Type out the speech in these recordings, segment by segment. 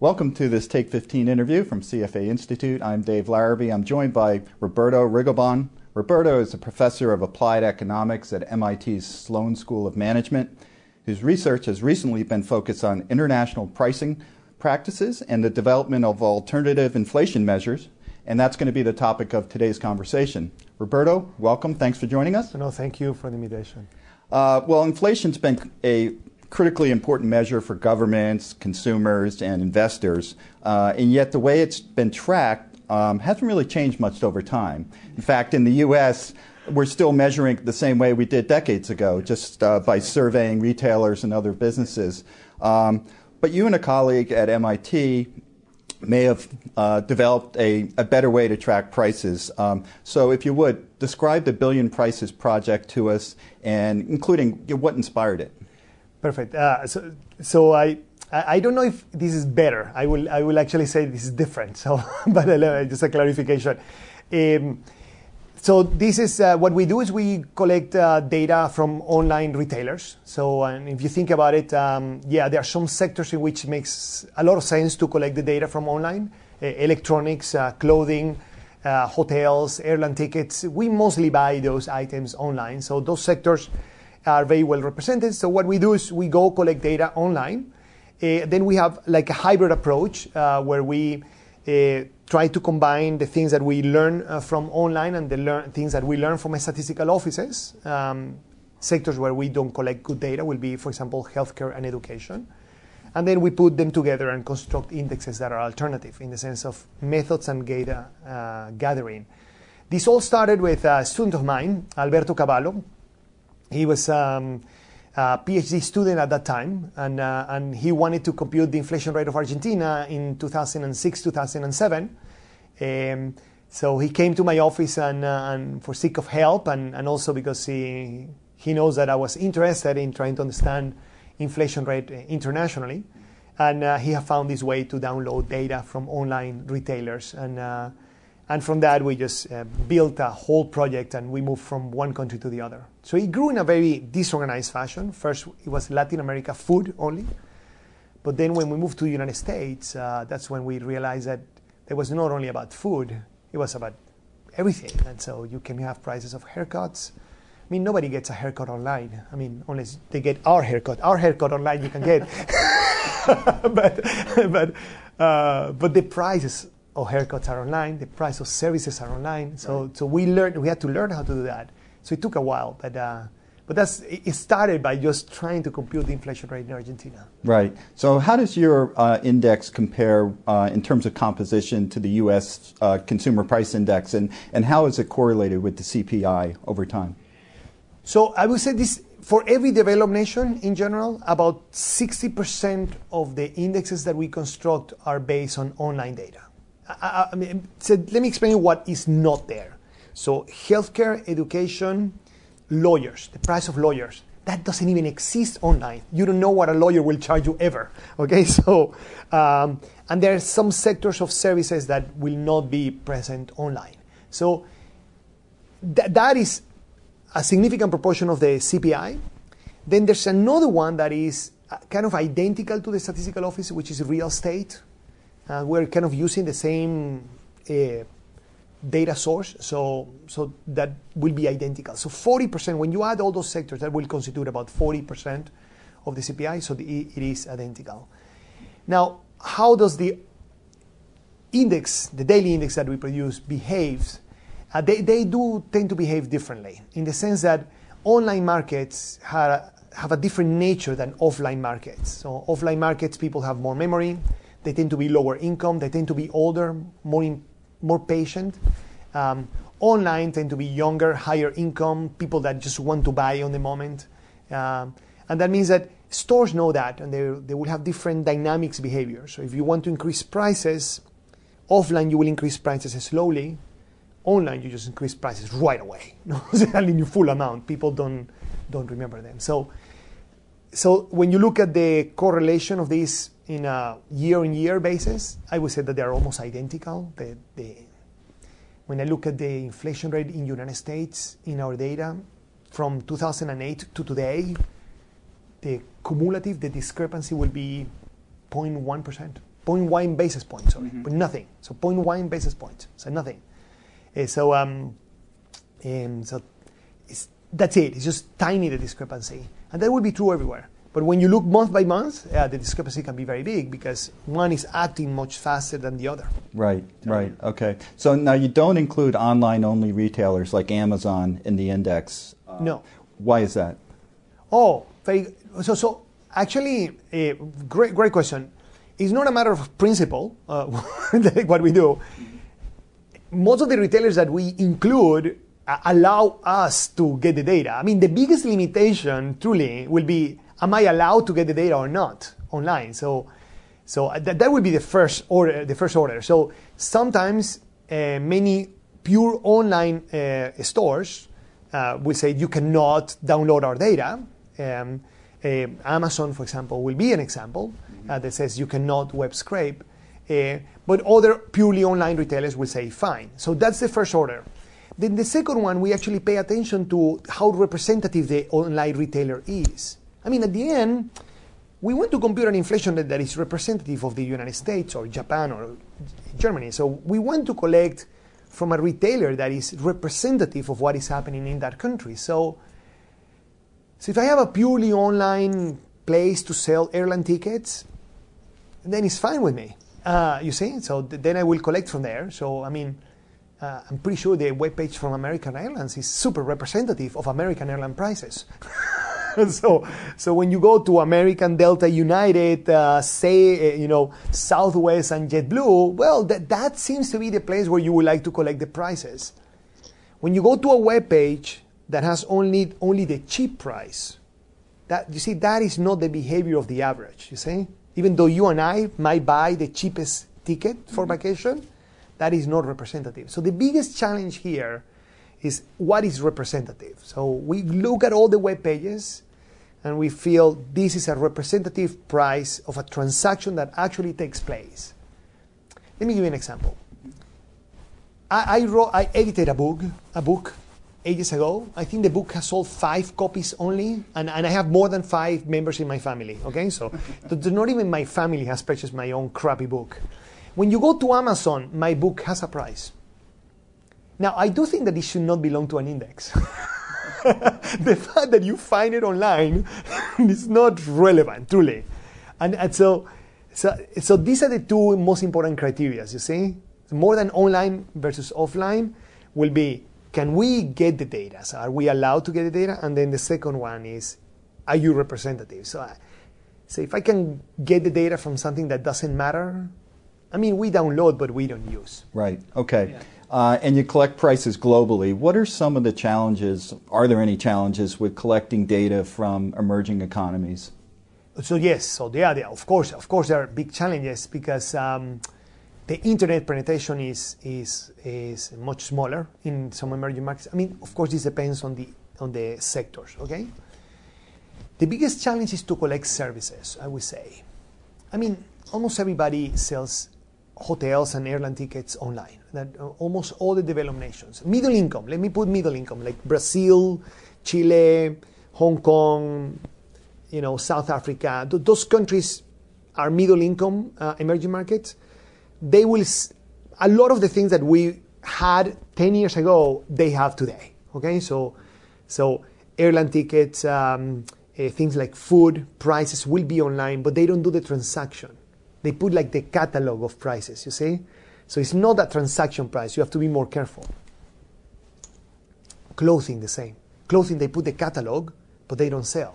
Welcome to this Take 15 interview from CFA Institute. I'm Dave Larrabee. I'm joined by Roberto Rigobon. Roberto is a professor of applied economics at MIT's Sloan School of Management, whose research has recently been focused on international pricing practices and the development of alternative inflation measures. And that's going to be the topic of today's conversation. Roberto, welcome. Thanks for joining us. No, thank you for the invitation. Uh, well, inflation's been a critically important measure for governments, consumers, and investors. Uh, and yet, the way it's been tracked um, hasn't really changed much over time. In fact, in the U.S., we're still measuring the same way we did decades ago, just uh, by surveying retailers and other businesses. Um, but you and a colleague at MIT may have uh, developed a, a, better way to track prices. Um, so, if you would, describe the Billion Prices project to us, and including what inspired it. Perfect. Uh, so, so I, I don't know if this is better. I will, I will actually say this is different. So, but uh, just a clarification. Um, so this is uh, what we do is we collect uh, data from online retailers. So and if you think about it, um, yeah, there are some sectors in which it makes a lot of sense to collect the data from online, uh, electronics, uh, clothing, uh, hotels, airline tickets. We mostly buy those items online. So those sectors are very well represented. So what we do is we go collect data online. Uh, then we have like a hybrid approach uh, where we uh, try to combine the things that we learn uh, from online and the learn, things that we learn from statistical offices. Um, sectors where we don't collect good data will be, for example, healthcare and education. And then we put them together and construct indexes that are alternative in the sense of methods and data uh, gathering. This all started with a student of mine, Alberto Cavallo, he was um, a PhD student at that time, and, uh, and he wanted to compute the inflation rate of Argentina in 2006, 2007. Um, so he came to my office and, uh, and for seek of help, and, and also because he, he knows that I was interested in trying to understand inflation rate internationally. And uh, he had found this way to download data from online retailers. And uh, and from that, we just uh, built a whole project and we moved from one country to the other. So it grew in a very disorganized fashion. First, it was Latin America food only. But then when we moved to the United States, uh, that's when we realized that it was not only about food, it was about everything. And so you can have prices of haircuts. I mean, nobody gets a haircut online. I mean, unless they get our haircut. Our haircut online you can get. but, but, uh, but the prices of haircuts are online, the price of services are online. So, right. so we learned, we had to learn how to do that. So it took a while, but, uh, but that's, it started by just trying to compute the inflation rate in Argentina. Right. So how does your uh, index compare uh, in terms of composition to the U.S. Uh, consumer price index, and, and how is it correlated with the CPI over time? So I would say this for every developed nation in general, about 60% of the indexes that we construct are based on online data. I, I mean, so let me explain what is not there. So, healthcare, education, lawyers, the price of lawyers, that doesn't even exist online. You don't know what a lawyer will charge you ever. Okay, so, um, and there are some sectors of services that will not be present online. So, th- that is a significant proportion of the CPI. Then there's another one that is uh, kind of identical to the statistical office, which is real estate uh, we're kind of using the same uh, data source, so, so that will be identical. So 40%, when you add all those sectors, that will constitute about 40% of the CPI, so the, it is identical. Now, how does the index, the daily index that we produce, behaves? Uh, they, they do tend to behave differently in the sense that online markets have, have a different nature than offline markets. So offline markets, people have more memory, they tend to be lower income. They tend to be older, more, in, more patient. Um, online tend to be younger, higher income, people that just want to buy on the moment. Um, and that means that stores know that, and they, they will have different dynamics behavior. So if you want to increase prices, offline you will increase prices slowly. Online you just increase prices right away, in your full amount. People don't don't remember them. So so when you look at the correlation of these in a year-on-year basis, I would say that they are almost identical. The, the, when I look at the inflation rate in United States in our data from 2008 to today, the cumulative, the discrepancy will be 0.1%, 0.1 basis points, sorry, mm-hmm. but nothing. So 0.1 basis points, so nothing. Uh, so, um, um, so that's it. It's just tiny the discrepancy, and that will be true everywhere. But when you look month by month, uh, the discrepancy can be very big because one is acting much faster than the other. Right, right, okay. So now you don't include online only retailers like Amazon in the index. Uh, no. Why is that? Oh, very, so, so actually, uh, great, great question. It's not a matter of principle, uh, like what we do. Most of the retailers that we include uh, allow us to get the data. I mean, the biggest limitation truly will be am I allowed to get the data or not online? So, so uh, that, that would be the first order. The first order. So sometimes uh, many pure online uh, stores uh, will say you cannot download our data. Um, uh, Amazon, for example, will be an example uh, that says you cannot web scrape. but other purely online retailers will say fine. So that's the first order. Then the second one, we actually pay attention to how representative the online retailer is. I mean, at the end, we want to compute an inflation rate that is representative of the United States or Japan or Germany. So we want to collect from a retailer that is representative of what is happening in that country. So, so if I have a purely online place to sell airline tickets, then it's fine with me. Uh, you see? So th- then I will collect from there. So, I mean, uh, I'm pretty sure the webpage from American Airlines is super representative of American airline prices. so, so when you go to American Delta United, uh, say, uh, you know, Southwest and JetBlue, well, that, that seems to be the place where you would like to collect the prices. When you go to a web page that has only, only the cheap price, that, you see, that is not the behavior of the average, you see? Even though you and I might buy the cheapest ticket for mm-hmm. vacation, that is not representative. So the biggest challenge here is what is representative. So we look at all the web pages and we feel this is a representative price of a transaction that actually takes place. Let me give you an example. I, I wrote, I edited a book, a book ages ago. I think the book has sold five copies only, and, and I have more than five members in my family. Okay, so not even my family has purchased my own crappy book. When you go to Amazon, my book has a price. Now, I do think that it should not belong to an index. the fact that you find it online is not relevant, truly. And, and so, so, so these are the two most important criteria, you see? More than online versus offline will be can we get the data? So are we allowed to get the data? And then the second one is are you representative? So, so if I can get the data from something that doesn't matter, I mean, we download, but we don't use. Right. Okay. Yeah. Uh, and you collect prices globally. What are some of the challenges? Are there any challenges with collecting data from emerging economies? So yes, so yeah, yeah of course, of course, there are big challenges because um, the internet penetration is is is much smaller in some emerging markets. I mean, of course, this depends on the on the sectors. Okay. The biggest challenge is to collect services. I would say. I mean, almost everybody sells hotels and airline tickets online. That uh, almost all the developed nations, middle income. Let me put middle income like Brazil, Chile, Hong Kong, you know, South Africa. Th- those countries are middle income uh, emerging markets. They will s- a lot of the things that we had 10 years ago, they have today. Okay, so so airline tickets, um, uh, things like food prices will be online, but they don't do the transaction. They put like the catalog of prices, you see? So it's not a transaction price. You have to be more careful. Clothing, the same. Clothing, they put the catalog, but they don't sell.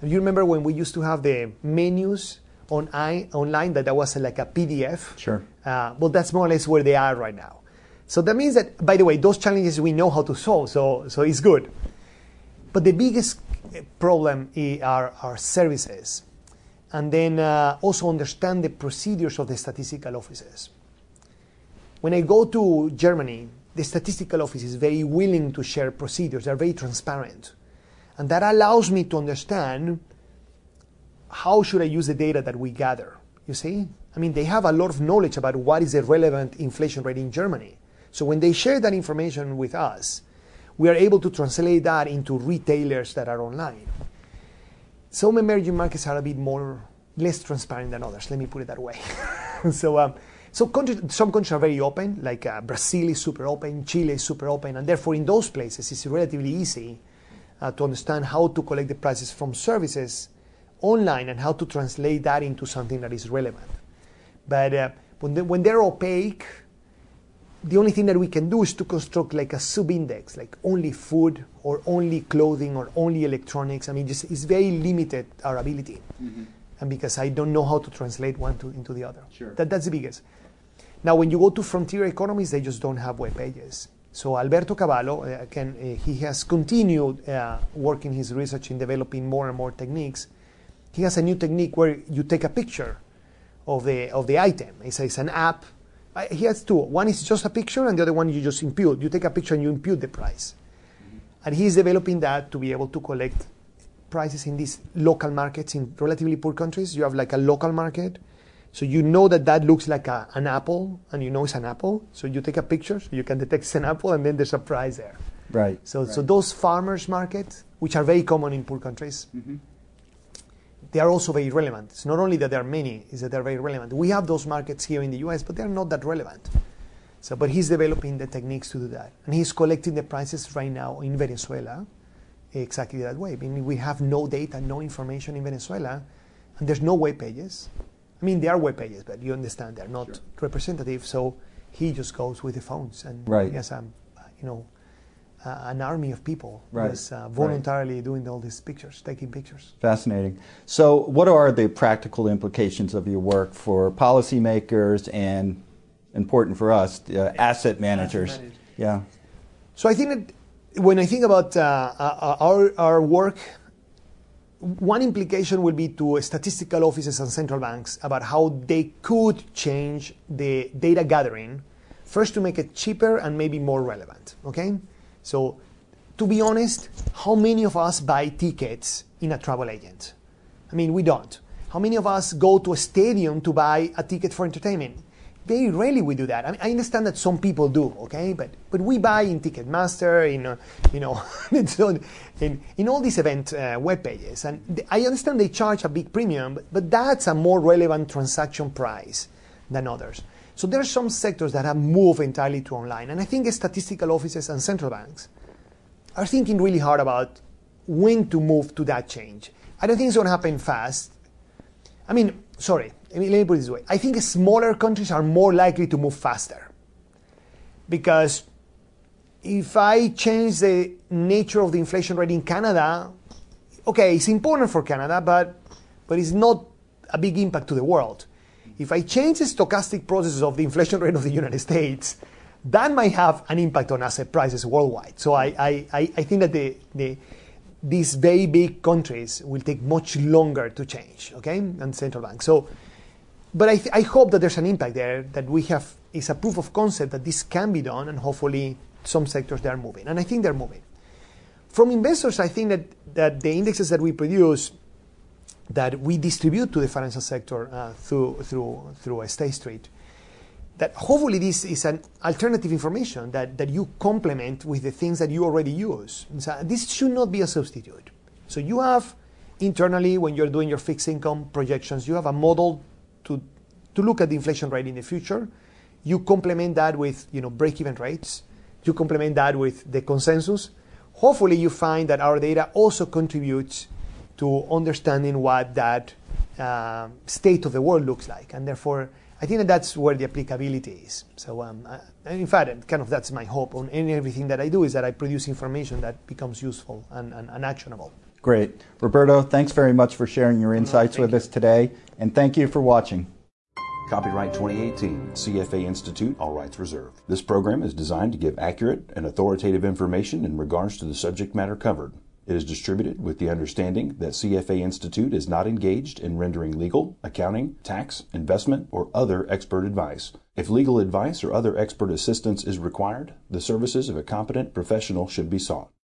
And you remember when we used to have the menus on I, online that that was like a PDF? Sure. Uh, well, that's more or less where they are right now. So that means that, by the way, those challenges we know how to solve, so, so it's good. But the biggest problem are, are services. And then uh, also understand the procedures of the statistical offices. When I go to Germany, the statistical office is very willing to share procedures. They're very transparent. And that allows me to understand how should I use the data that we gather. You see? I mean, they have a lot of knowledge about what is the relevant inflation rate in Germany. So when they share that information with us, we are able to translate that into retailers that are online. Some emerging markets are a bit more less transparent than others. Let me put it that way. so, um, so countries, some countries are very open, like uh, Brazil is super open, Chile is super open, and therefore in those places it's relatively easy uh, to understand how to collect the prices from services online and how to translate that into something that is relevant. But uh, when, they, when they're opaque, the only thing that we can do is to construct like a sub-index, like only food or only clothing or only electronics. I mean, just it's very limited our ability, mm-hmm. and because I don't know how to translate one to, into the other. Sure. That, that's the biggest. Now, when you go to frontier economies, they just don't have web pages. So Alberto Cavallo, uh, can, uh, he has continued uh, working his research in developing more and more techniques. He has a new technique where you take a picture of the of the item. It's, it's an app he has two. One is just a picture, and the other one you just impute. You take a picture and you impute the price. Mm-hmm. And he's developing that to be able to collect prices in these local markets in relatively poor countries. You have like a local market. So you know that that looks like a, an apple, and you know it's an apple. So you take a picture, so you can detect it's an apple, and then there's a price there. Right. So, right. so those farmers markets, which are very common in poor countries, mm-hmm they are also very relevant. It's not only that there are many, it's that they're very relevant. We have those markets here in the US, but they're not that relevant. So, but he's developing the techniques to do that. And he's collecting the prices right now in Venezuela exactly that way. I mean, we have no data, no information in Venezuela, and there's no web pages. I mean, there are web pages, but you understand they're not sure. representative. So he just goes with the phones and right. a, you know, uh, an army of people right. was uh, voluntarily right. doing all these pictures, taking pictures. Fascinating. So, what are the practical implications of your work for policymakers and, important for us, uh, asset managers? Asset yeah. So, I think that when I think about uh, uh, our, our work, one implication will be to statistical offices and central banks about how they could change the data gathering, first to make it cheaper and maybe more relevant. Okay? So, to be honest, how many of us buy tickets in a travel agent? I mean, we don't. How many of us go to a stadium to buy a ticket for entertainment? Very rarely we do that. I, mean, I understand that some people do, okay, but but we buy in Ticketmaster, in uh, you know, in, in all these event uh, web pages, and I understand they charge a big premium, but, but that's a more relevant transaction price than others. So there are some sectors that have moved entirely to online. And I think statistical offices and central banks are thinking really hard about when to move to that change. I don't think it's going to happen fast. I mean, sorry, let me, let me put it this way. I think smaller countries are more likely to move faster. Because if I change the nature of the inflation rate in Canada, okay, it's important for Canada, but, but it's not a big impact to the world. If I change the stochastic processes of the inflation rate of the United States, that might have an impact on asset prices worldwide. So I, I, I think that the, the, these very big countries will take much longer to change, okay, and central banks. So, but I, th- I hope that there's an impact there, that we have, is a proof of concept that this can be done, and hopefully some sectors they are moving. And I think they're moving. From investors, I think that, that the indexes that we produce that we distribute to the financial sector uh, through, through, through a State Street. That hopefully this is an alternative information that, that you complement with the things that you already use. So this should not be a substitute. So you have internally, when you're doing your fixed income projections, you have a model to, to look at the inflation rate in the future. You complement that with you know, break-even rates. You complement that with the consensus. Hopefully you find that our data also contributes to understanding what that uh, state of the world looks like. And therefore, I think that that's where the applicability is. So, um, I, in fact, kind of that's my hope on everything that I do is that I produce information that becomes useful and, and, and actionable. Great. Roberto, thanks very much for sharing your insights with you. us today. And thank you for watching. Copyright 2018, CFA Institute, all rights reserved. This program is designed to give accurate and authoritative information in regards to the subject matter covered. It is distributed with the understanding that CFA Institute is not engaged in rendering legal, accounting, tax, investment, or other expert advice. If legal advice or other expert assistance is required, the services of a competent professional should be sought.